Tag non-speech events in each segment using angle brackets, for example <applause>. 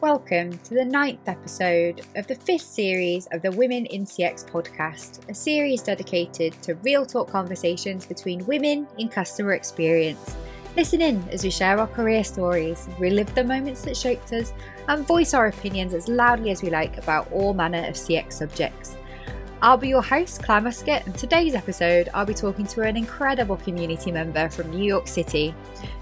Welcome to the ninth episode of the fifth series of the Women in CX podcast, a series dedicated to real talk conversations between women in customer experience. Listen in as we share our career stories, relive the moments that shaped us, and voice our opinions as loudly as we like about all manner of CX subjects. I'll be your host, Clare Muscutt, and today's episode I'll be talking to an incredible community member from New York City.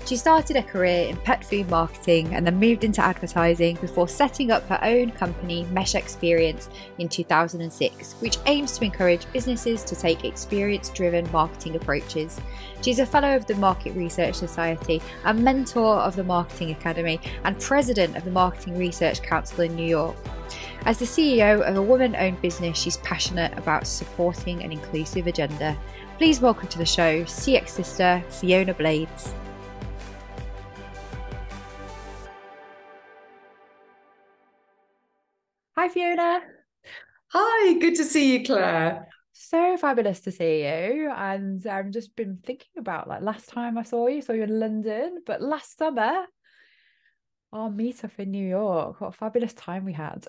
She started a career in pet food marketing and then moved into advertising before setting up her own company, Mesh Experience, in 2006, which aims to encourage businesses to take experience driven marketing approaches. She's a fellow of the Market Research Society, a mentor of the Marketing Academy, and president of the Marketing Research Council in New York. As the CEO of a woman owned business, she's passionate about supporting an inclusive agenda. Please welcome to the show CX sister Fiona Blades. Hi, Fiona. Hi, good to see you, Clare. So fabulous to see you. And I've just been thinking about like last time I saw you, saw you in London, but last summer our meetup in New York. What a fabulous time we had.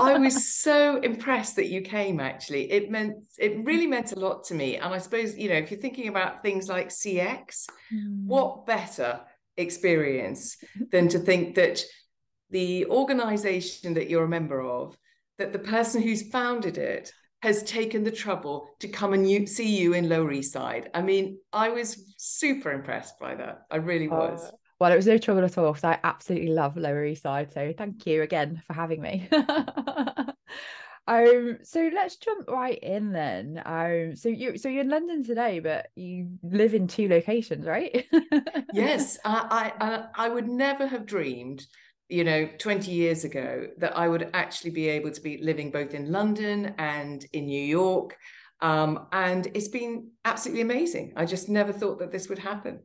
I was <laughs> so impressed that you came actually. It meant it really meant a lot to me. And I suppose, you know, if you're thinking about things like CX, mm. what better experience than to think that the organization that you're a member of, that the person who's founded it has taken the trouble to come and you, see you in Lower East Side. I mean, I was super impressed by that. I really was. Uh, well, it was no trouble at all because I absolutely love Lower East Side. So thank you again for having me. <laughs> um, so let's jump right in then. Um, so you so you're in London today, but you live in two locations, right? yes, <laughs> I, I I would never have dreamed you know 20 years ago that i would actually be able to be living both in london and in new york um, and it's been absolutely amazing i just never thought that this would happen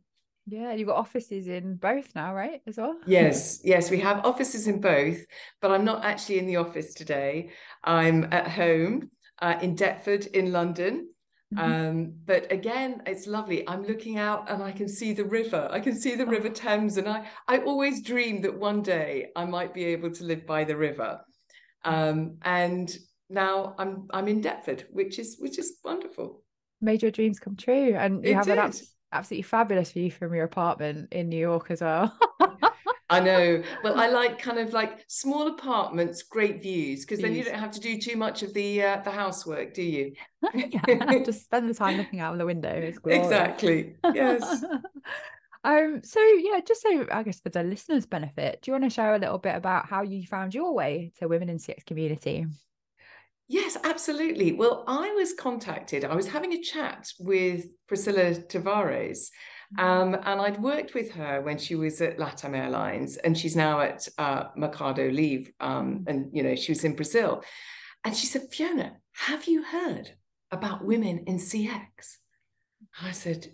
yeah, you've got offices in both now, right? As well. Yes, yes, we have offices in both, but I'm not actually in the office today. I'm at home uh, in Deptford in London. Mm-hmm. Um, but again, it's lovely. I'm looking out and I can see the river. I can see the River. <laughs> Thames, and I I always dreamed that one day I might be able to live by the river. Um, and now I'm I'm in Deptford, which is which is wonderful. Made your dreams come true, and you it have did. an absolutely fabulous view from your apartment in New York as well. <laughs> I know. Well, I <laughs> like kind of like small apartments, great views, because then you don't have to do too much of the uh, the housework, do you? <laughs> yeah, just spend the time looking out of the window. exactly. Yes. um. So yeah, just so I guess for the listeners' benefit, do you want to share a little bit about how you found your way to women in CX community? Yes, absolutely. Well, I was contacted. I was having a chat with Priscilla Tavares, mm. um, and I'd worked with her when she was at LATAM Airlines, and she's now at uh, Mercado Livre, um, mm. and you know she was in Brazil. And she said, Fiona, have you heard about women in CX? I said,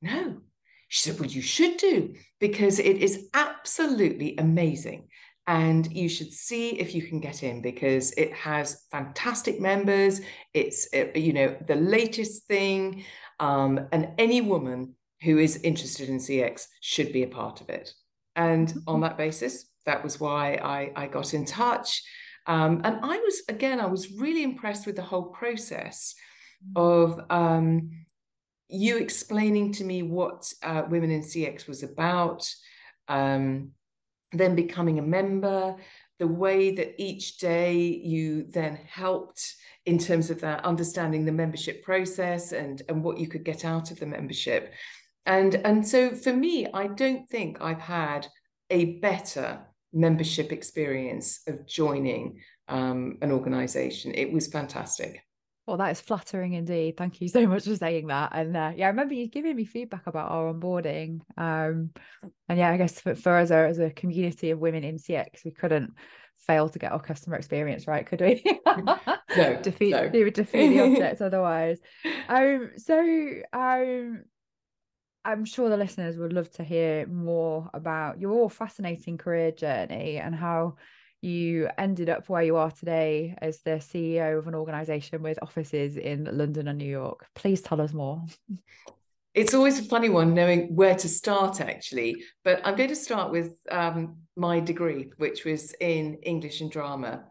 no. She said, well, you should do because it is absolutely amazing and you should see if you can get in because it has fantastic members it's you know the latest thing um, and any woman who is interested in cx should be a part of it and on mm-hmm. that basis that was why i, I got in touch um, and i was again i was really impressed with the whole process mm-hmm. of um, you explaining to me what uh, women in cx was about um, then becoming a member, the way that each day you then helped in terms of that understanding the membership process and, and what you could get out of the membership. And, and so for me, I don't think I've had a better membership experience of joining um, an organization. It was fantastic. Well, that is flattering indeed. Thank you <laughs> so much for saying that. And uh, yeah, I remember you giving me feedback about our onboarding. Um, and yeah, I guess for, for us as a community of women in CX, we couldn't fail to get our customer experience right, could we? <laughs> no, defeat, no. We would defeat the <laughs> object otherwise. Um, so um, I'm sure the listeners would love to hear more about your fascinating career journey and how you ended up where you are today as the CEO of an organization with offices in London and New York. Please tell us more. it's always a funny one knowing where to start, actually. But I'm going to start with um, my degree, which was in English and drama.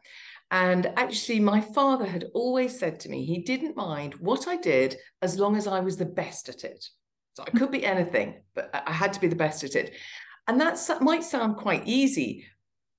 And actually, my father had always said to me he didn't mind what I did as long as I was the best at it. So I could be anything, but I had to be the best at it. And that might sound quite easy,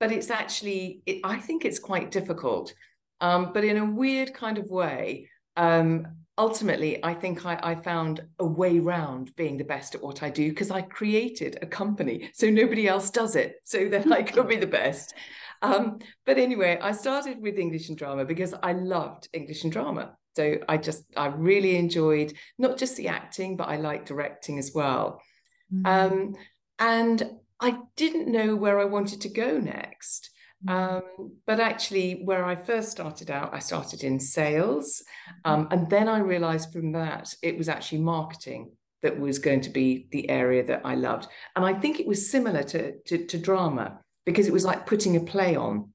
but it's actually, it, I think it's quite difficult. Um, but in a weird kind of way, um, ultimately, I think I, I, found a way round being the best at what I do because I created a company. So nobody else does it. So then I could be the best. Um, but anyway, I started with English and drama because I loved English and drama. So I just, I really enjoyed not just the acting, but I liked directing as well. Mm. Um, and I didn't know where I wanted to go next. Mm. Um, but actually, where I first started out, I started in sales. Mm. Um, and then I realized from that it was actually marketing that was going to be the area that I loved. And I think it was similar to, to, to drama because it was like putting a play on.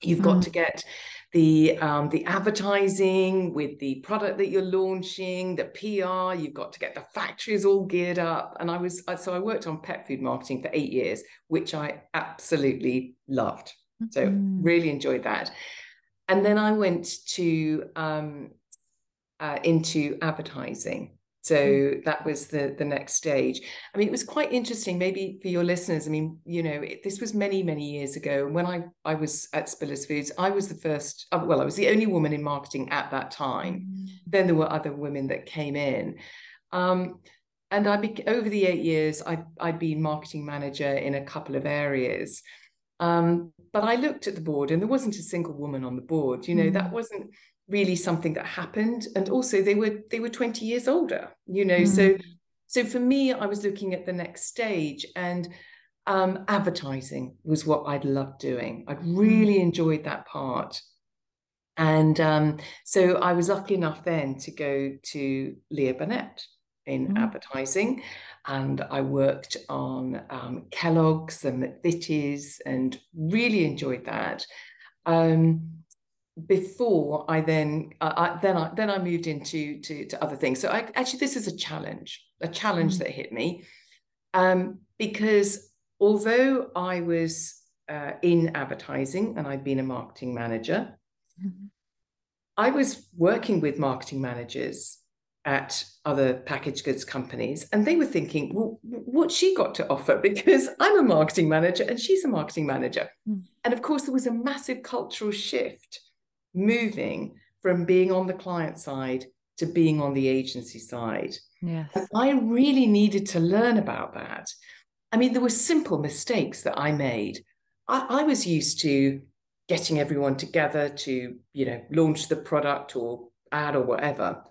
You've got mm. to get the um, the advertising with the product that you're launching, the PR. You've got to get the factories all geared up. And I was so I worked on pet food marketing for eight years, which I absolutely loved. So mm. really enjoyed that. And then I went to um, uh, into advertising. So mm. that was the the next stage. I mean, it was quite interesting. Maybe for your listeners, I mean, you know, it, this was many many years ago. And when I I was at Spillers Foods, I was the first. Uh, well, I was the only woman in marketing at that time. Mm. Then there were other women that came in. Um, and I be, over the eight years, I I'd been marketing manager in a couple of areas. Um, but I looked at the board, and there wasn't a single woman on the board. You know, mm. that wasn't really something that happened and also they were they were 20 years older you know mm. so so for me i was looking at the next stage and um, advertising was what i'd loved doing i'd really mm. enjoyed that part and um, so i was lucky enough then to go to Leo Burnett in mm. advertising and i worked on um, kellogg's and mcvitie's and really enjoyed that um, before I then uh, I, then I then I moved into to, to other things. So I, actually, this is a challenge, a challenge mm-hmm. that hit me, um, because although I was uh, in advertising and I'd been a marketing manager, mm-hmm. I was working with marketing managers at other packaged goods companies, and they were thinking, well, what she got to offer? <laughs> Because I'm a marketing manager and she's a marketing manager, mm. and of course there was a massive cultural shift moving from being on the client side to being on the agency side. Yes. And I really needed to learn about that. I mean, there were simple mistakes that I made. I, I was used to getting everyone together to, you know, launch the product or ad or whatever.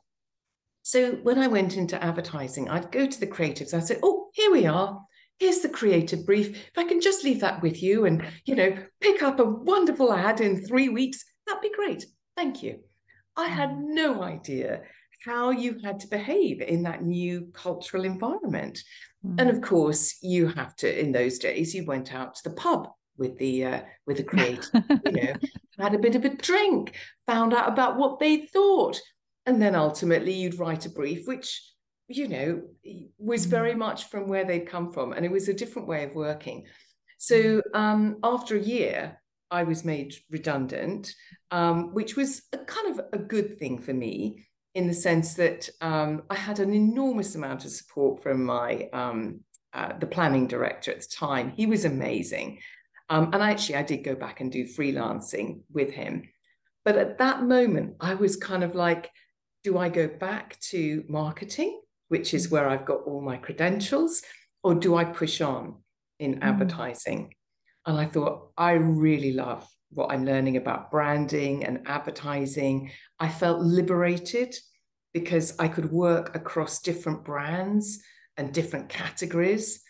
So when I went into advertising, I'd go to the creatives. I'd say, "Oh, here we are. Here's the creative brief. If I can just leave that with you, and you know, pick up a wonderful ad in three weeks, That'd be great. Thank you. I had mm. no idea how you had to behave in that new cultural environment. Mm. And of course, you have to, in those days, you went out to the pub with the uh, with the <laughs> creator, you know, had a bit of a drink, found out about what they thought. And then ultimately you'd write a brief, which, you know, was very mm. much from where they'd come from. And it was a different way of working. So mm. um, after a year, I was made redundant, um, which was a kind of a good thing for me in the sense that um, I had an enormous amount of support from my um, uh, the planning director at the time. He was amazing, um, and actually I did go back and do freelancing with him. But at that moment, I was kind of like, do I go back to marketing, which is where I've got all my credentials, or do I push on in mm. advertising? And I thought, I really love what I'm learning about branding and advertising. I felt liberated because I could work across different brands and different categories.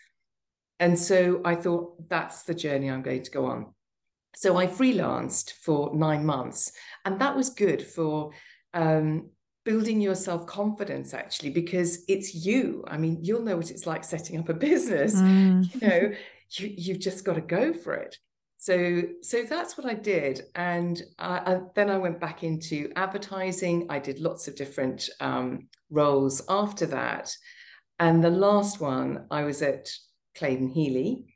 And so I thought, that's the journey I'm going to go on. So I freelanced for nine months, and that was good for um, building your self confidence actually, because it's you. I mean, you'll know what it's like setting up a business. Mm. You know, you, you've just got to go for it so so that's what i did and I, I, then i went back into advertising i did lots of different um, roles after that And the last one, I was at Claydon Heeley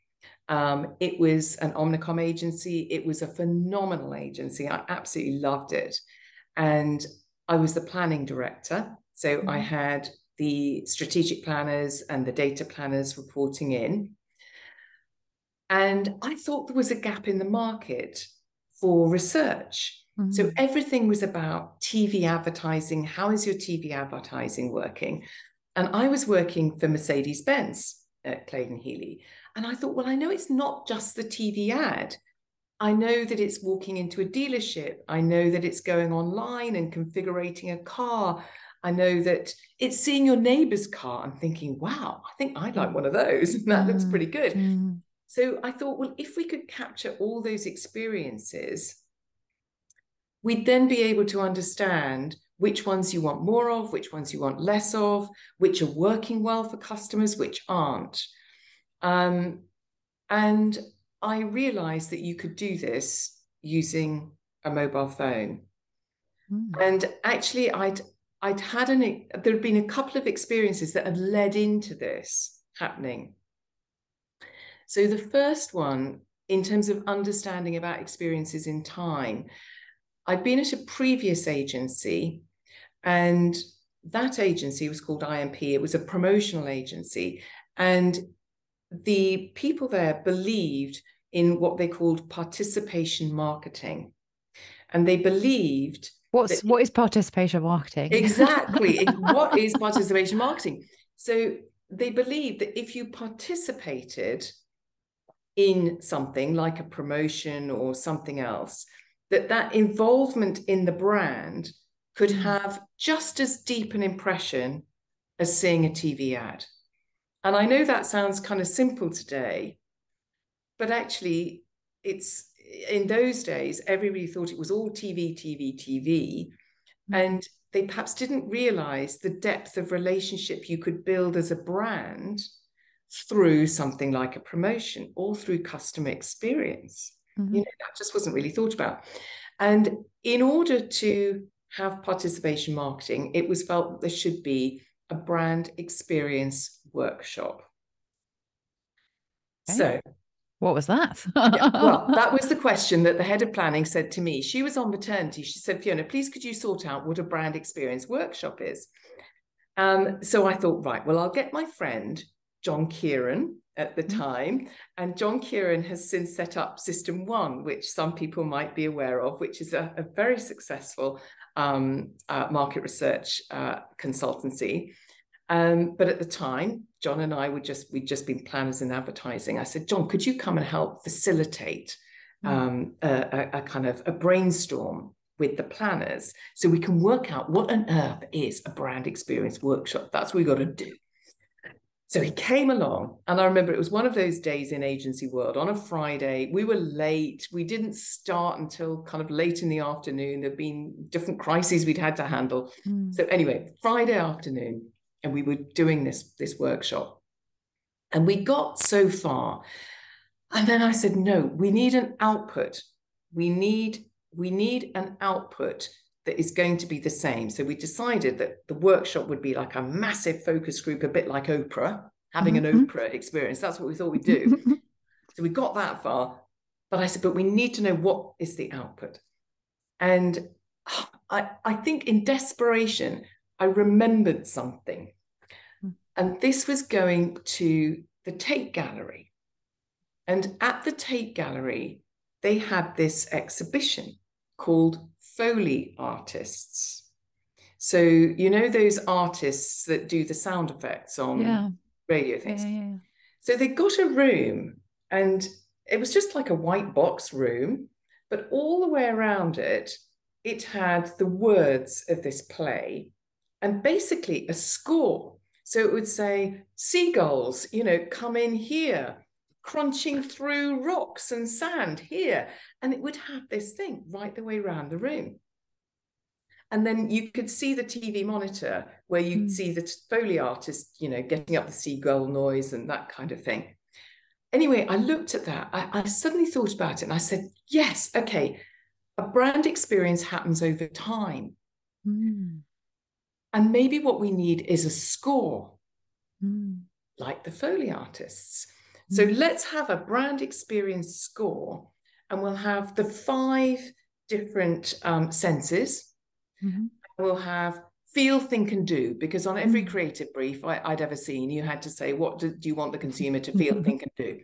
Um, it was an Omnicom agency. It was a phenomenal agency. I absolutely loved it. And I was the planning director. So mm-hmm. I had the strategic planners and the data planners reporting in. And I thought there was a gap in the market for research. Mm-hmm. So everything was about TV advertising. How is your TV advertising working? And I was working for Mercedes Benz at Claydon Heeley. And I thought, well, I know it's not just the TV ad. I know that it's walking into a dealership. I know that it's going online and configuring a car. I know that it's seeing your neighbor's car and thinking, wow, I think I'd like one of those. And <laughs> that mm. looks pretty good. Mm. So I thought, well, if we could capture all those experiences, we'd then be able to understand which ones you want more of, which ones you want less of, which are working well for customers, which aren't. Um, and I realized that you could do this using a mobile phone. Mm. And actually, I'd I'd had an there had been a couple of experiences that had led into this happening. So the first one, in terms of understanding about experiences in time, I'd been at a previous agency, and that agency was called IMP. It was a promotional agency, and the people there believed in what they called participation marketing. And they believed What's that, what is participation marketing? <laughs> Exactly. what is participation marketing? So they believed that if you participated in something like a promotion or something else, that that involvement in the brand could mm. have just as deep an impression as seeing a TV ad. And I know that sounds kind of simple today, but actually, it's in those days, everybody thought it was all TV, TV, TV. Mm-hmm. And they perhaps didn't realize the depth of relationship you could build as a brand through something like a promotion or through customer experience. Mm-hmm. You know, that just wasn't really thought about. And in order to have participation marketing, it was felt that there should be a brand experience workshop. Okay. So, what was that? yeah, well, <laughs> that was the question that the head of planning said to me. She was on maternity. She said, Fiona, please could you sort out what a brand experience workshop is? Um, so I thought, right, well, I'll get my friend, John Kearon, at the mm-hmm. time. And John Kearon has since set up System One, which some people might be aware of, which is a, a very successful um, uh, market research uh, consultancy. Um, but at the time, John and I were just we'd just been planners in advertising. I said, John, could you come and help facilitate hmm. um, a, a, kind of a brainstorm with the planners so we can work out what on earth is a brand experience workshop? That's what we got to do. So he came along, and I remember it was one of those days in agency world on a Friday. We were late. We didn't start until kind of late in the afternoon. There'd been different crises we'd had to handle. Mm. So anyway, Friday afternoon, and we were doing this this workshop and we got so far and then i said no we need an output we need we need an output that is going to be the same so we decided that the workshop would be like a massive focus group a bit like oprah having mm-hmm. an oprah experience that's what we thought we'd do <laughs> so we got that far but i said but we need to know what is the output and I, I think in desperation I remembered something. Hmm. And this was going to the Tate Gallery. And at the Tate Gallery, they had this exhibition called Foley Artists. So, you know, those artists that do the sound effects on yeah. radio things. Yeah, yeah. So they got a room and it was just like a white box room, but all the way around it, it had the words of this play and basically a score. So it would say, seagulls, you know, come in here, crunching through rocks and sand here. And it would have this thing right the way around the room. And then you could see the TV monitor where you'd mm. see the Foley artist, you know, getting up the seagull noise and that kind of thing. Anyway, I looked at that. I, I suddenly thought about it and I said, yes, okay, a brand experience happens over time. Mm. And maybe what we need is a score. mm. like the Foley artists. So mm. let's have a brand experience score, and we'll have the five different um, senses. Mm-hmm. We'll have feel, think, and do, because on every Mm. creative brief I, would ever seen, you had to say, What do, do you want the consumer to feel, think, and do?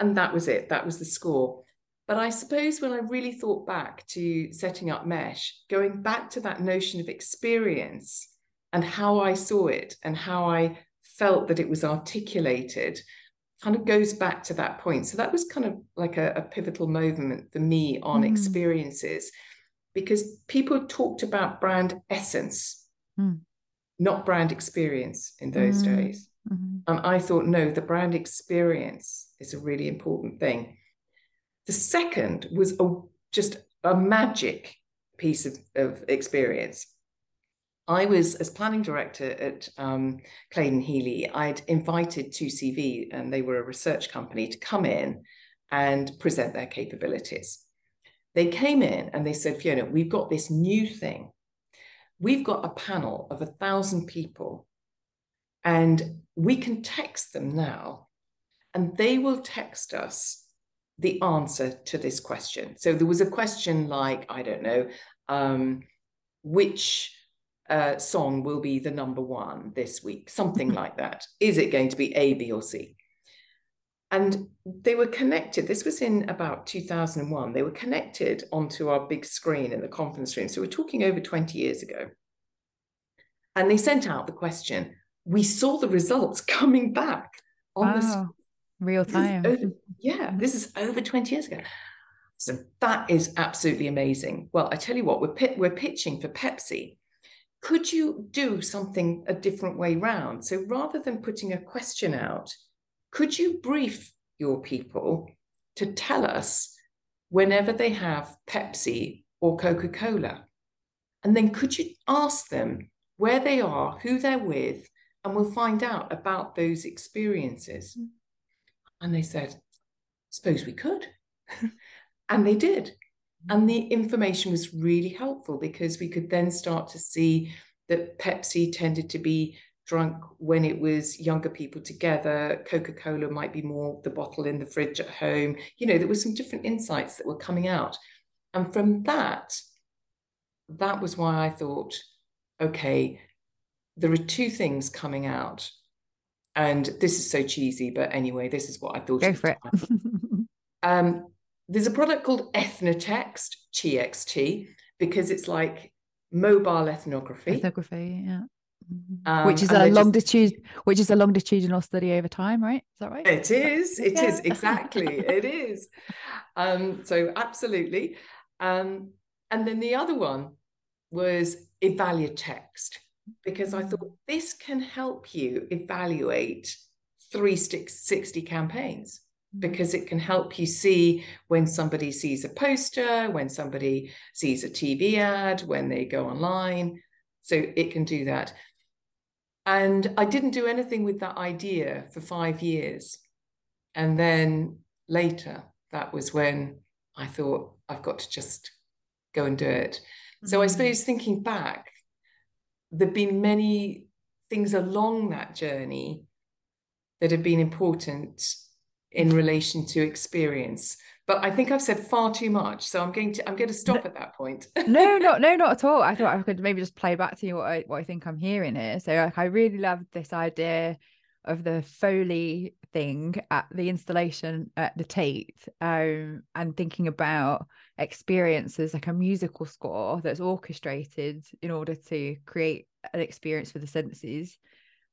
And that was it, that was the score. But I suppose when I really thought back to setting up Mesh, going back to that notion of experience and how I saw it and how I felt that it was articulated, kind of goes back to that point. So that was kind of like a, a pivotal moment for me on Mm. experiences because people talked about brand essence, Mm. not brand experience in those Mm. days. Mhm. And I thought, no, the brand experience is a really important thing. The second was a, just a magic piece of, of experience. I was, as planning director at um, Claydon Heeley, I'd invited 2CV, and they were a research company, to come in and present their capabilities. They came in and they said, Fiona, we've got this new thing. We've got a panel of a thousand people, and we can text them now, and they will text us the answer to this question. So there was a question like, I don't know, um, which uh, song will be the number one this week, something like that. Is it going to be A, B, or C? And they were connected. This was in about 2001. They were connected onto our big screen in the conference room. So we're talking over 20 years ago. And they sent out the question. We saw the results coming back on the screen. Wow. Real time. over- yeah, this is over 20 years ago. So that is absolutely amazing. Well, I tell you what, we're, we're pitching for Pepsi. Could you do something a different way round? So rather than putting a question out, could you brief your people to tell us whenever they have Pepsi or Coca Cola? And then could you ask them where they are, who they're with, and we'll find out about those experiences. Mm. And they said, suppose we could. <laughs> and they did. And the information was really helpful because we could then start to see that Pepsi tended to be drunk when it was younger people together. Coca Cola might be more the bottle in the fridge at home. You know, there were some different insights that were coming out. And from that, that was why I thought, okay, there are two things coming out. And this is so cheesy, but anyway, this is what I thought. Go for it. <laughs> Um, there's a product called Ethnotext, TXT, because it's like mobile ethnography. Ethnography, yeah. Um, which is a just- which is a longitudinal study over time, right? Is that right? It is. It is Yeah. <laughs> exactly. it is. Um, so absolutely. Um, and then the other one was Evaluatext because I thought this can help you evaluate 360 campaigns because it can help you see when somebody sees a poster, when somebody sees a TV ad, when they go online. So it can do that. And I didn't do anything with that idea for five years. And then later, that was when I thought, I've got to just go and do it. So I Mm. suppose thinking back, there've been many things along that journey that have been important in relation to experience. But I think I've said far too much. So I'm going to I'm going to stop at that point. <laughs> no, not no, not at all. I thought I could maybe just play back to you what I what I think I'm hearing here. So like, I really love this idea of the Foley thing at the installation at the Tate, um, and thinking about experiences like a musical score that's orchestrated in order to create an experience for the senses.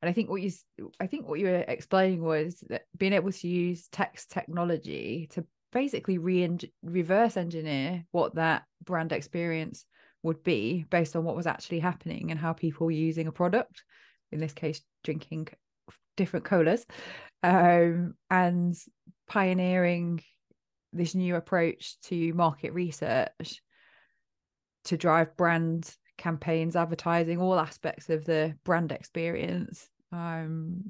And I think what you I think what you were explaining was that being able to use text technology to basically re reverse engineer what that brand experience would be based on what was actually happening and how people were using a product in this case drinking different colas um, and pioneering this new approach to market research to drive brand campaigns advertising all aspects of the brand experience um,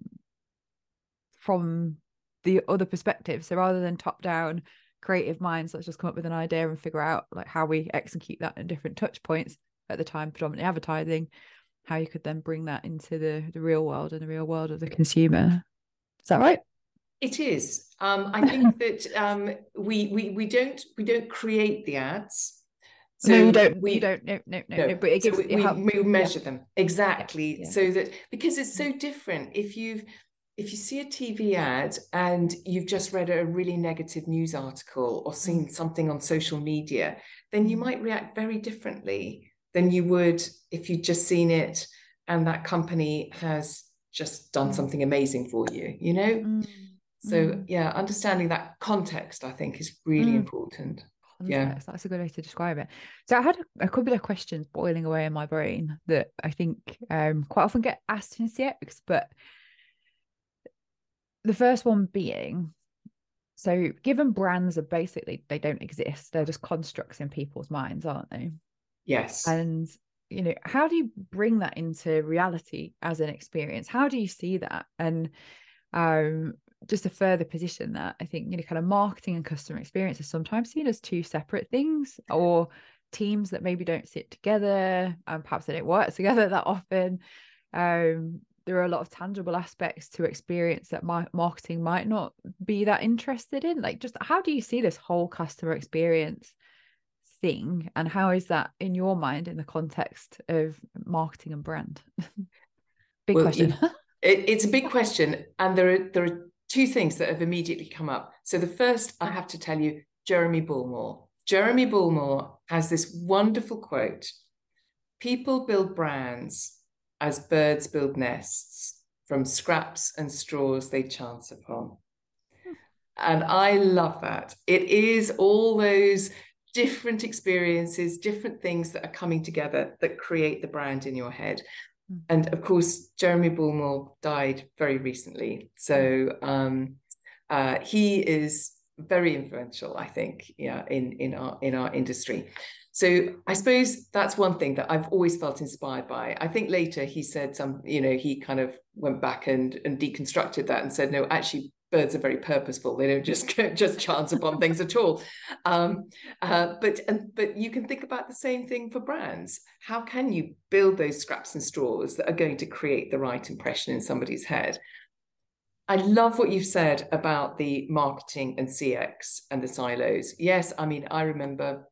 from the other perspective so rather than top down creative minds let's just come up with an idea and figure out like how we execute that in different touch points at the time predominantly advertising how you could then bring that into the the real world and the real world of the consumer. Is that right? It is. Um, I think <laughs> that um, we we we don't we don't create the ads. So no, you don't. We, you don't. No, no, no. no. but it gives. So we, we, we, measure yeah. them exactly yeah. so that because it's so different. If you've if you see a TV ad and you've just read a really negative news article or seen mm. something on social media, then you mm. might react very differently than you would if you'd just seen it and that company has just done mm. something amazing for you, you know? Mm. So, mm. yeah, understanding that context, I think, is really mm. important. Yeah, that's a good way to describe it. So, I had a, a, couple of questions boiling away in my brain that I think um, quite often get asked in CX, but the first one being so given brands are basically they don't exist they're just constructs in people's minds aren't they? Yes. And you know how do you bring that into reality as an experience? How do you see that? And um just to further position that i think you know kind of marketing and customer experience is sometimes seen as two separate things or teams that maybe don't sit together and perhaps they don't work <laughs> together that often. Um there are a lot of tangible aspects to experience that my marketing might not be that interested in. Like just how do you see this whole customer experience thing? And how is that in your mind in the context of marketing and brand? <laughs> Big well, question. it, it's a big question and there are there are two things that have immediately come up so the first i have to tell you jeremy bullmore jeremy bullmore has this wonderful quote people build brands as birds build nests from scraps and straws they chance upon. And I love that. It is all those different experiences, different things that are coming together that create the brand in your head. Hmm. And of course, Jeremy Bullmore died very recently. So um, uh, he is very influential, I think, yeah, in, in our in our industry. So I suppose that's one thing that I've always felt inspired by. I think later he said some, you know, he kind of went back and and deconstructed that and said, no, actually birds are very purposeful. They don't just <laughs> just chance upon things at all. Um, uh, but and, but you can think about the same thing for brands. How can you build those scraps and straws that are going to create the right impression in somebody's head? I love what you've said about the marketing and CX and the silos. Yes, I mean I remember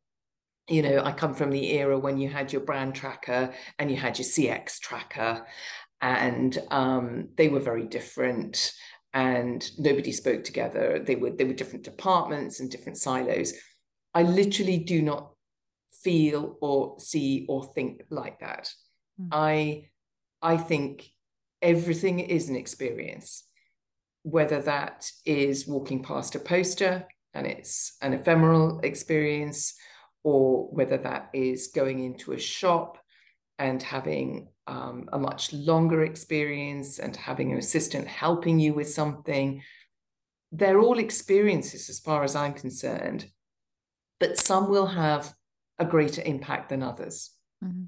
you know, I come from the era when you had your brand tracker and you had your CX tracker, and um, they were very different, and nobody spoke together. They were they were different departments and different silos. I literally do not feel or see or think like that. Mm. I I think everything is an experience, whether that is walking past a poster and it's an ephemeral experience or whether that is going into a shop and having um, a much longer experience and having an assistant helping you with something. They're all experiences as far as I'm concerned, but some will have a greater impact than others. Mm-hmm.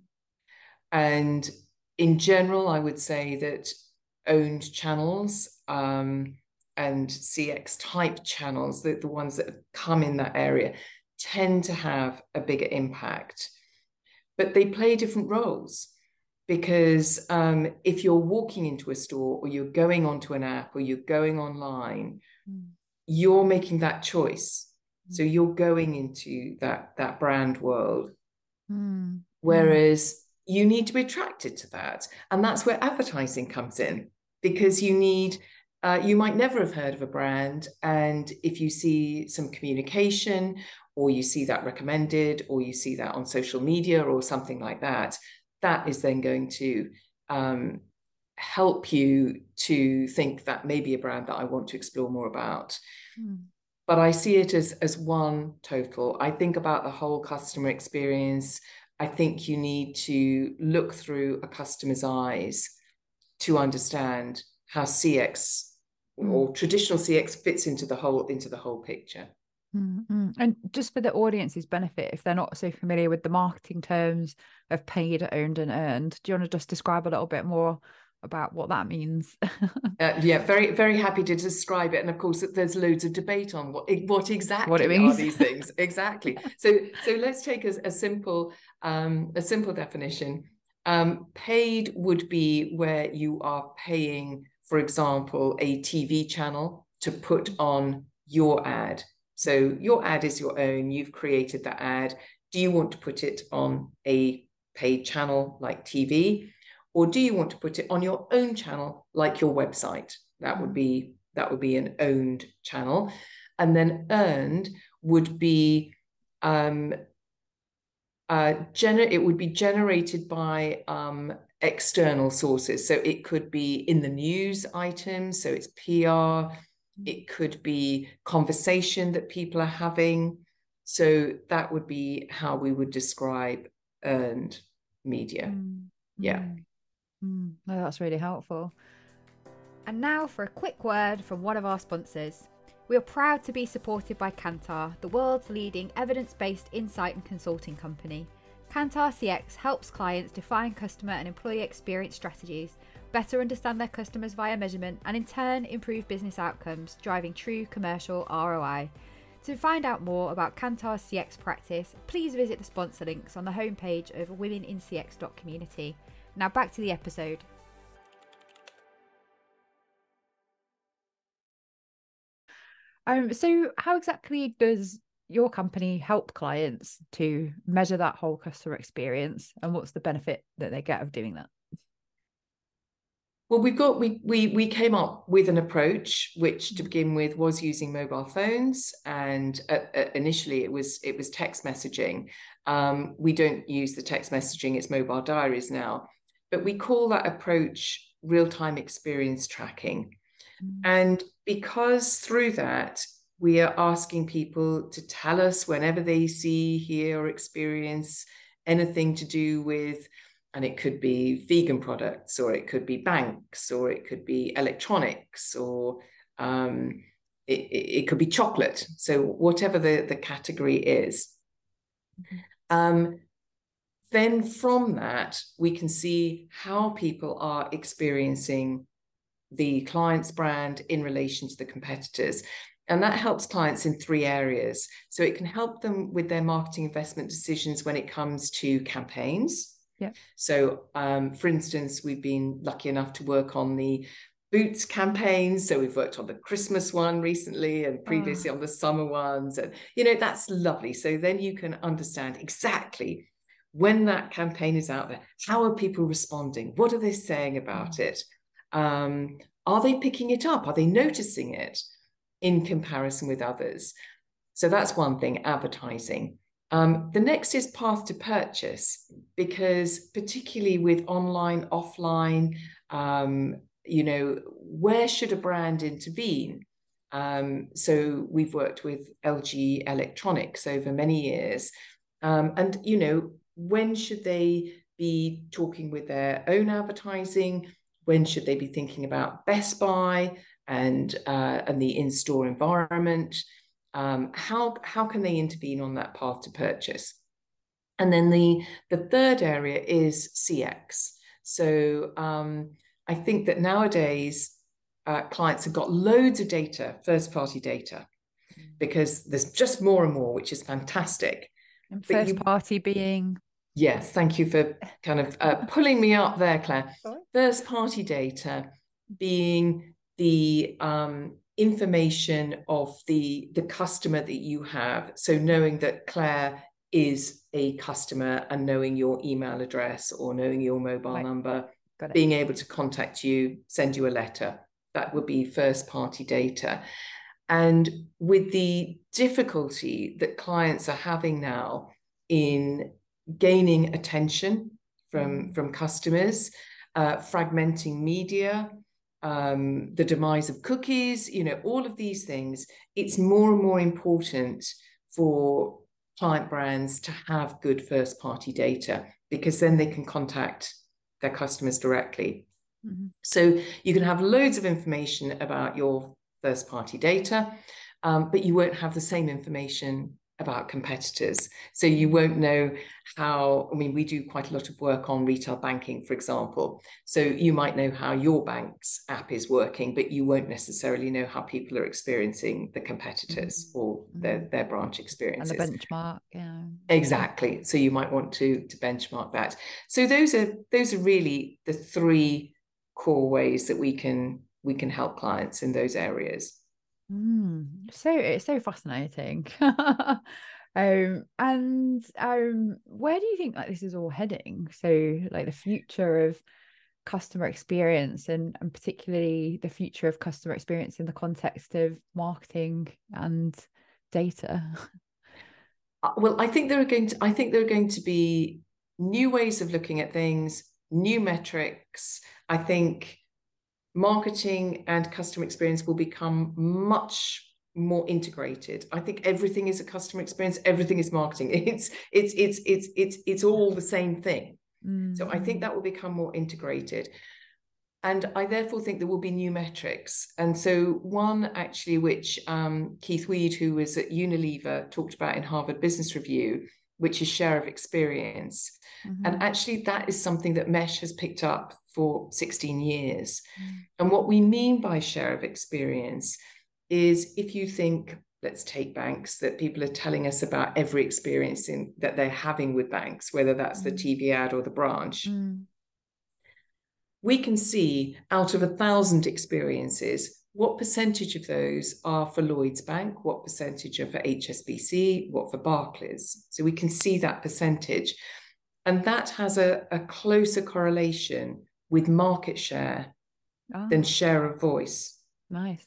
And in general, I would say that owned channels um, and CX type channels, the, the ones that have come in that area, tend to have a bigger impact. But they play different roles because um, if you're walking into a store or you're going onto an app or you're going online, mm. you're making that choice. Mm. So you're going into that that brand world. Mm. Whereas you need to be attracted to that. And that's where advertising comes in because you need uh, you might never have heard of a brand. And if you see some communication or you see that recommended, or you see that on social media or something like that, that is then going to um, help you to think that maybe a brand that I want to explore more about. Mm. But I see it as, as one total. I think about the whole customer experience. I think you need to look through a customer's eyes to understand how CX mm. or traditional CX fits into the whole into the whole picture. Mm-hmm. And just for the audience's benefit, if they're not so familiar with the marketing terms of paid, owned, and earned, do you want to just describe a little bit more about what that means? <laughs> uh, yeah, very, very happy to describe it. And of course, there's loads of debate on what what exactly what it means. are these things. <laughs> exactly. So, so let's take a, a simple um, a simple definition. Um, paid would be where you are paying, for example, a TV channel to put on your ad. So your ad is your own, you've created that ad. Do you want to put it on a paid channel like TV? Or do you want to put it on your own channel like your website? That would be that would be an owned channel. And then earned would be um, uh, gener- it would be generated by um, external sources. So it could be in the news items, so it's PR, it could be conversation that people are having. So that would be how we would describe earned media. Mm. Yeah. Mm. Mm. That's really helpful. And now for a quick word from one of our sponsors. We are proud to be supported by Kantar, the world's leading evidence based insight and consulting company. Kantar CX helps clients define customer and employee experience strategies, better understand their customers via measurement, and in turn improve business outcomes, driving true commercial ROI. To find out more about Kantar's CX practice, please visit the sponsor links on the homepage of womenincx.community. Now back to the episode. Um, so how exactly does your company help clients to measure that whole customer experience and what's the benefit that they get of doing that? Well, we've got we we we came up with an approach which to begin with was using mobile phones, and uh, uh, initially it was it was text messaging. Um, we don't use the text messaging; it's mobile diaries now, but we call that approach real time experience tracking. Mm. And because through that, we are asking people to tell us whenever they see, hear, or experience anything to do with, and it could be vegan products, or it could be banks, or it could be electronics, or um, it, it, could be chocolate. So, whatever the, the category is. Um, then from that, we can see how people are experiencing the client's brand in relation to the competitors. And that helps clients in three areas. So it can help them with their marketing investment decisions when it comes to campaigns. Yeah. So, um, for instance, we've been lucky enough to work on the boots campaigns. So we've worked on the Christmas one recently and previously oh. on the summer ones. And, you know, that's lovely. So then you can understand exactly when that campaign is out there, how are people responding? What are they saying about mm. it? Um, are they picking it up? Are they noticing it in comparison with others? So that's one thing, advertising. Um, the next is path to purchase, because particularly with online, offline, um, you know, where should a brand intervene? Um, so we've worked with LG Electronics over many years. Um, and, you know, when should they be talking with their own advertising? when should they be thinking about Best Buy and uh, and the in-store environment? Um, how how can they intervene on that path to purchase? And then the the third area is CX. So um, I think that nowadays uh, clients have got loads of data, first party data, because there's just more and more, which is fantastic. And first you, party being Yes, thank you for kind of uh, pulling me up there, Clare. Sorry? First party data being the um, information of the, the customer that you have. So knowing that Clare is a customer and knowing your email address or knowing your mobile right. number, being able to contact you, send you a letter. That would be first party data. And with the difficulty that clients are having now in gaining attention from, mm. from customers, uh, fragmenting media, um, the demise of cookies, you know, all of these things, it's more and more important for client brands to have good first party data because then they can contact their customers directly. Mm-hmm. So you can have loads of information about your first party data, um, but you won't have the same information about competitors. So you won't know how, I mean, we do quite a lot of work on retail banking, for example. So you might know how your bank's app is working, but you won't necessarily know how people are experiencing the competitors mm-hmm. or their, mm-hmm. their branch experiences. And the benchmark, yeah. Exactly. So you might want to to benchmark that. So those are those are really the three core ways that we can we can help clients in those areas. Mm, so it's so fascinating. <laughs> um, and um, where do you think like this is all heading? So like the future of customer experience and and particularly the future of customer experience in the context of marketing and data. <laughs> Uh, well, I think there are going to I think there are going to be new ways of looking at things, new metrics. I think marketing and customer experience will become much more integrated. I think everything is a customer experience, everything is marketing. <laughs> It's it's it's it's it's it's all the same thing. Mm-hmm. So I think mm. that will become more integrated. And I therefore think there will be new metrics. And so, one actually, which um, Keith Weed, who was at Unilever, talked about in Harvard Business Review, which is share of experience. Mm-hmm. And actually, that is something that Mesh has picked up for 16 years. Mm-hmm. And what we mean by share of experience is if you think, let's take banks, that people are telling us about every experience in, that they're having with banks, whether that's mm-hmm. the TV ad or the branch. Mm we can see out of a thousand experiences, what percentage of those are for Lloyds Bank, what percentage are for HSBC, what for Barclays. So we can see that percentage. And that has a, a closer correlation with market share oh. than share of voice. Nice.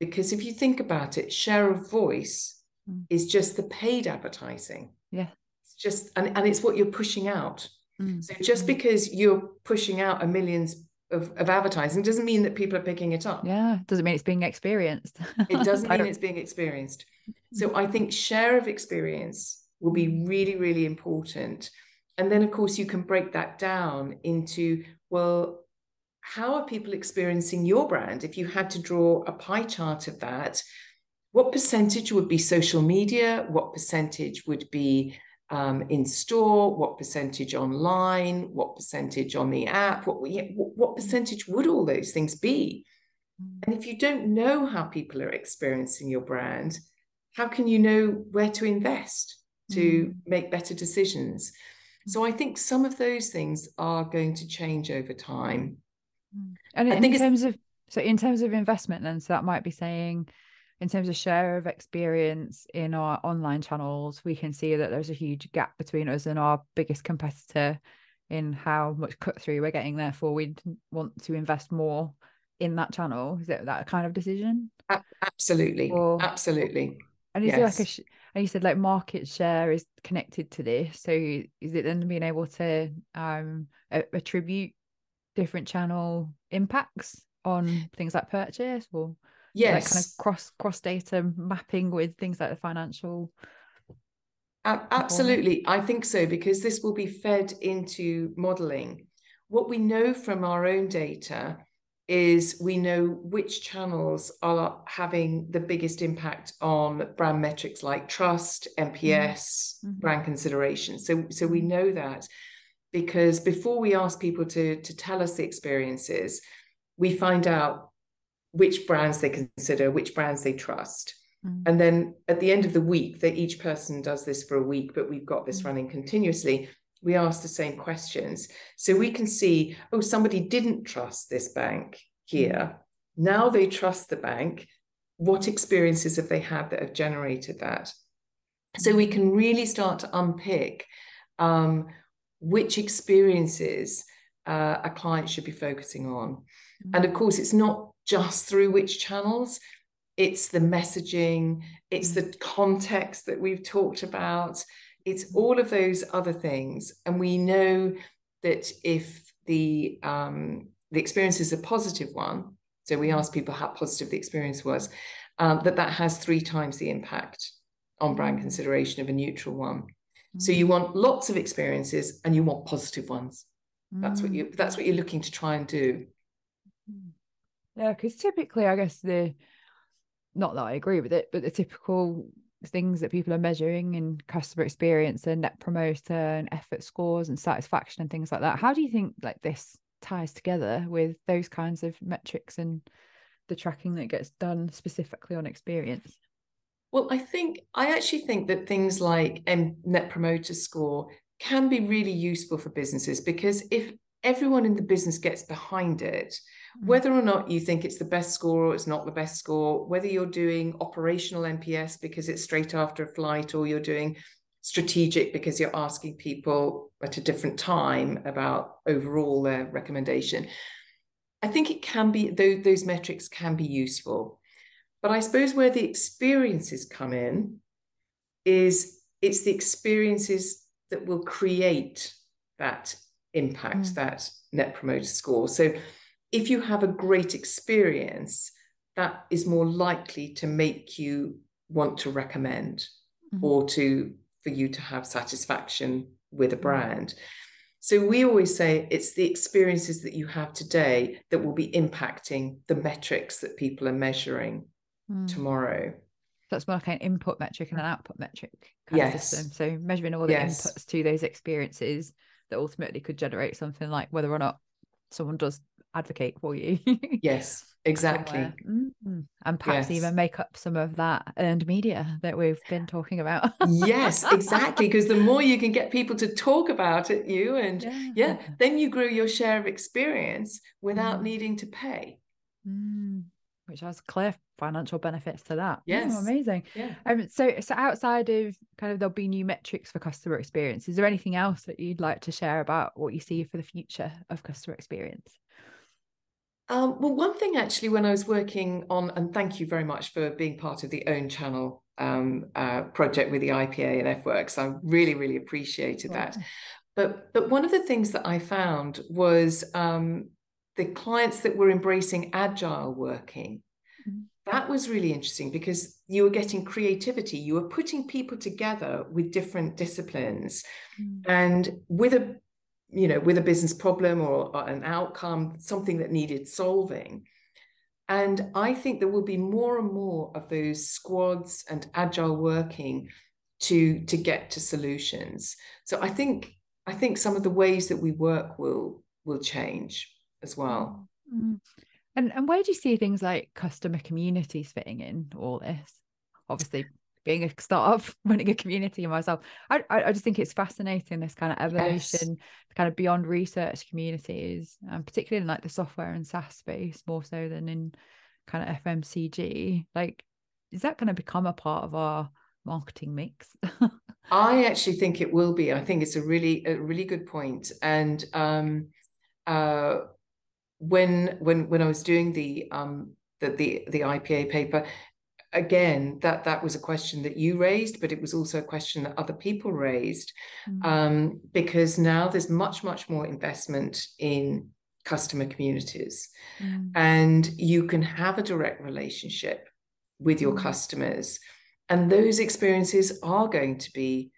Because if you think about it, share of voice mm. is just the paid advertising. Yeah. It's just, and, and it's what you're pushing out. Mm. So just because you're pushing out a millions of, of advertising doesn't mean that people are picking it up. Yeah, doesn't mean it's being experienced. it <laughs> doesn't mean it's being experienced. So I think share of experience will be really, really important. And then, of course, you can break that down into well, how are people experiencing your brand? If you had to draw a pie chart of that, what percentage would be social media? What percentage would be um, in store, what percentage online, what percentage on the app, what, what percentage would all those things be? Mm. And if you don't know how people are experiencing your brand, how can you know where to invest to mm. make better decisions? So I think some of those things are going to change over time. Mm. And in terms of so in terms of investment, then so that might be saying in terms of share of experience in our online channels, we can see that there's a huge gap between us and our biggest competitor in how much cut through we're getting. Therefore, we'd want to invest more in that channel. Is it that kind of decision? Absolutely, or, absolutely. And is yes. like a and you said like market share is connected to this. So is it then being able to um attribute different channel impacts on things like purchase or yes like kind of cross cross data mapping with things like the financial absolutely. I think so because this will be fed into modeling. What we know from our own data is we know which channels are having the biggest impact on brand metrics like trust NPS, mm-hmm. mm-hmm. brand consideration so so we mm-hmm. know that because before we ask people to to tell us the experiences we find out which brands they consider, which brands they trust. Mm. And then at the end of the week, that each person does this for a week, but we've got this mm. running continuously. We ask the same questions. So we can see, oh, somebody didn't trust this bank here. Now they trust the bank. What experiences have they had that have generated that? So we can really start to unpick um, which experiences uh, a client should be focusing on. And of course, it's not just through which channels it's the messaging it's the mm. context that we've talked about it's all of those other things and we know that if the um, the experience is a positive one so we ask people how positive the experience was um, that that has three times the impact on brand mm. consideration of a neutral one so you mm. want lots of experiences and you want positive ones that's what you that's what you're looking to try and do yeah, because typically, I guess the not that I agree with it, but the typical things that people are measuring in customer experience and net promoter and effort scores and satisfaction and things like that. How do you think like this ties together with those kinds of metrics and the tracking that gets done specifically on experience? Well, I think I actually think that things like net promoter score can be really useful for businesses because if everyone in the business gets behind it. Whether or not you think it's the best score or it's not the best score, whether you're doing operational NPS because it's straight after a flight or you're doing strategic because you're asking people at a different time about overall their recommendation. I think it can be, those, those metrics can be useful. But I suppose where the experiences come in is it's the experiences that will create that impact, mm. that net promoter score. So if you have a great experience, that is more likely to make you want to recommend mm-hmm. or to for you to have satisfaction with a mm. brand. So we always say it's the experiences that you have today that will be impacting the metrics that people are measuring mm. tomorrow. That's more like an input metric and an output metric kind yes. of system. So measuring all the yes. inputs to those experiences that ultimately could generate something like whether or not someone does advocate for you. <laughs> yes, exactly. Mm-hmm. And perhaps yes. even make up some of that earned media that we've been talking about. yes, exactly. Because the more you can get people to talk about it, you and yeah, yeah then you grow your share of experience without mm. needing to pay. Mm which has clear financial benefits to that. Yes, oh, amazing. Yeah. Um, so so outside of kind of there'll be new metrics for customer experience. Is there anything else that you'd like to share about what you see for the future of customer experience? Um, well, one thing actually, when I was working on, and thank you very much for being part of the Own Channel um, uh, project with the IPA and EffWorks. I really, really appreciated that. But but one of the things that I found was um, the clients that were embracing agile working. Mm-hmm. That was really interesting because you were getting creativity. You were putting people together with different disciplines, mm-hmm. and with a you know with a business problem or, or an outcome, something that needed solving. And I think there will be more and more of those squads and agile working to to get to solutions. So I think I think some of the ways that we work will will change as well. Mm-hmm. And and where do you see things like customer communities fitting in all this? Obviously, being a startup, <laughs> running a community myself, I I just think it's fascinating this kind of evolution, yes. kind of beyond research communities, and particularly in like the software and SaaS space, more so than in kind of FMCG. Like, is that going to become a part of our marketing mix? <laughs> I actually think it will be. I think it's a really a really good point, and um, uh, when when when I was doing the um the the, the IPA paper, again that that was a question that you raised, but it was also a question that other people raised, mm-hmm. um, because now there's much much more investment in customer communities, mm-hmm. and you can have a direct relationship with your mm-hmm. customers, and those experiences are going to be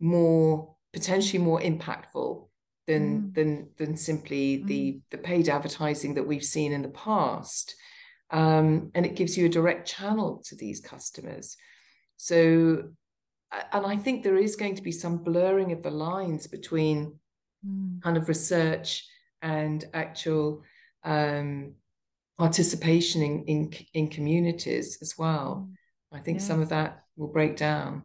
more potentially more impactful than mm. than than simply mm. the the paid advertising that we've seen in the past um, and it gives you a direct channel to these customers so and i think there is going to be some blurring of the lines between mm. kind of research and actual um, participation in, in in communities as well mm. i think yeah. some of that will break down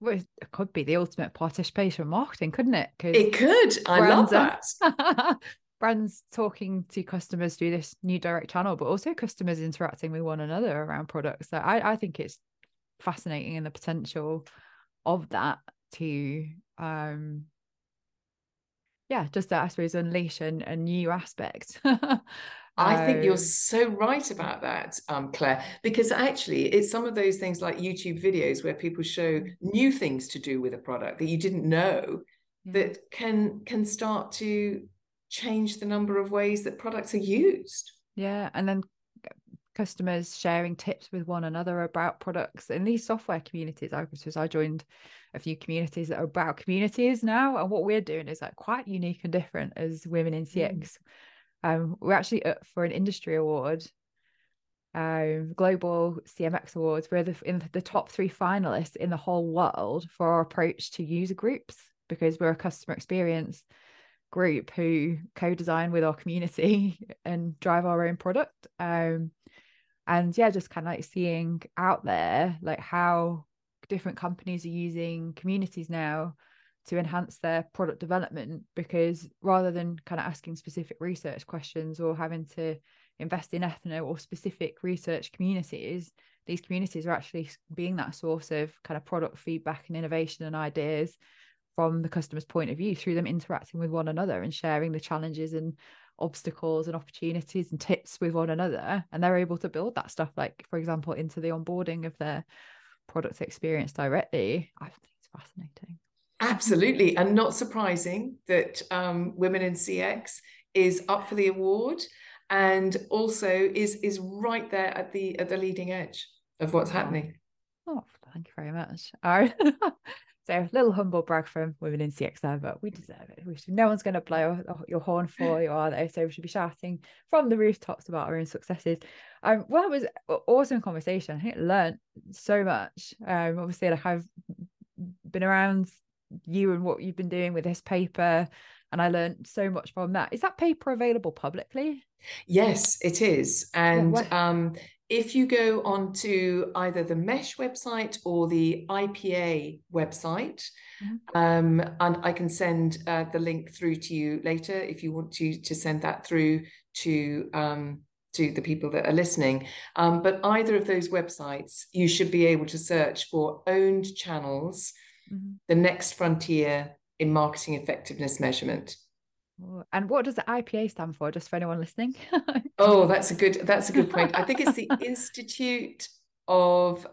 well, it could be the ultimate participation marketing, couldn't it? It could. I love that. <laughs> brands talking to customers through this new direct channel, but also customers interacting with one another around products. So I, I think it's fascinating and the potential of that to um yeah, just to, I suppose unleash a, a new aspect <laughs> I think you're so right about that, um, Clare, because actually it's some of those things like YouTube videos where people show new things to do with a product that you didn't know that can can start to change the number of ways that products are used. Yeah, and then customers sharing tips with one another about products in these software communities. I was I joined a few communities that are about communities now, and what we're doing is like quite unique and different as women in CX. Mm um, we're actually up for an industry award, um, global CMX awards. We're the, in the top three finalists in the whole world for our approach to user groups because we're a customer experience group who co-design with our community <laughs> and drive our own product. Um, and yeah just kind of like seeing out there like how different companies are using communities now to enhance their product development because rather than kind of asking specific research questions or having to invest in ethno or specific research communities these communities are actually being that source of kind of product feedback and innovation and ideas from the customer's point of view through them interacting with one another and sharing the challenges and obstacles and opportunities and tips with one another. And they're able to build that stuff like for example into the onboarding of their product experience directly. I think it's fascinating. Absolutely. And not surprising that um, women in cx is up for the award and also is is right there at the at the leading edge of what's happening. Oh thank you very much. All right <laughs> So a little humble brag from women in CX there, but we deserve it. We should, no one's going to blow your horn for you, are they? So we should be shouting from the rooftops about our own successes. Um, well, it was awesome conversation. I think I learned so much. Um, obviously, like I've been around you and what you've been doing with this paper, and I learned so much from that. Is that paper available publicly? Yes, it is, and um, if you go onto either the mesh website or the ipa website mm-hmm. um, and i can send uh, the link through to you later if you want to to send that through to um, to the people that are listening um, but either of those websites you should be able to search for owned channels mm-hmm. the next frontier in marketing effectiveness measurement and what does the IPA stand for, just for anyone listening? oh, that's a good that's a good point. I think it's the <laughs> Institute of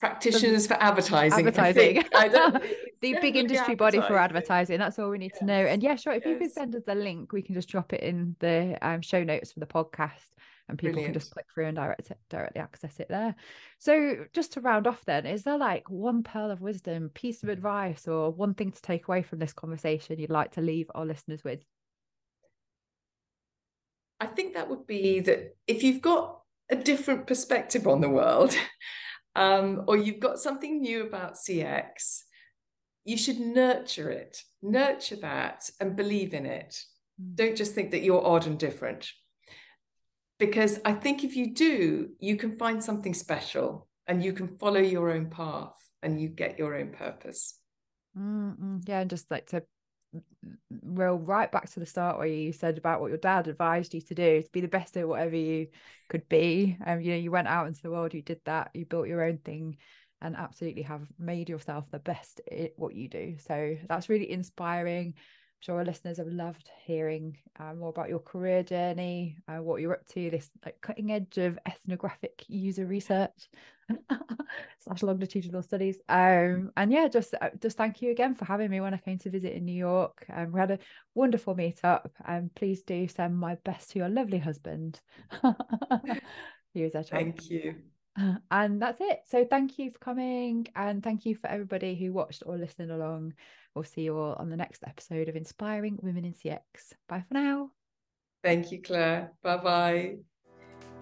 Practitioners for Advertising. Advertising. <laughs> the big industry body for advertising. That's all we need yes. to know. And yeah, sure. If yes. you could send us the link, we can just drop it in the um, show notes for the podcast and people Brilliant. can just click through and direct it, directly access it there. So just to round off then, is there like one pearl of wisdom, piece of advice, or one thing to take away from this conversation you'd like to leave our listeners with? I think that would be that if you've got a different perspective on the world, <laughs> um, or you've got something new about CX, you should nurture it, nurture that, and believe in it. Mm. Don't just think that you're odd and different because I think if you do, you can find something special and you can follow your own path and you get your own purpose. Mm-mm. Yeah, and just like to roll right back to the start where you said about what your dad advised you to do to be the best at whatever you could be. And um, you know, you went out into the world, you did that, you built your own thing, and absolutely have made yourself the best at what you do. So that's really inspiring sure our listeners have loved hearing uh, more about your career journey, uh, what you're up to, this like cutting edge of ethnographic user research <laughs> slash longitudinal studies. Um, and yeah, just uh, just thank you again for having me when I came to visit in New York. Um, we had a wonderful meetup, and um, please do send my best to your lovely husband. <laughs> he was Thank you. <laughs> And that's it. So thank you for coming, and thank you for everybody who watched or listened along. We'll see you all on the next episode of Inspiring Women in CX. Bye for now. Thank you, Clare. Bye bye.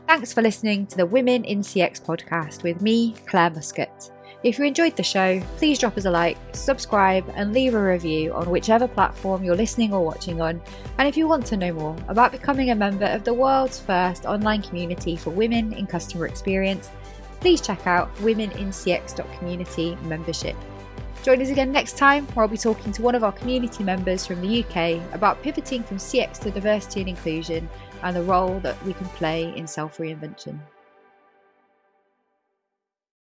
Thanks for listening to the Women in CX podcast with me, Clare Muscutt. If you enjoyed the show, please drop us a like, subscribe, and leave a review on whichever platform you're listening or watching on. And if you want to know more about becoming a member of the world's first online community for women in customer experience, please check out womenincx.community membership. Join us again next time where I'll be talking to one of our community members from the UK about pivoting from CX to diversity and inclusion and the role that we can play in self reinvention.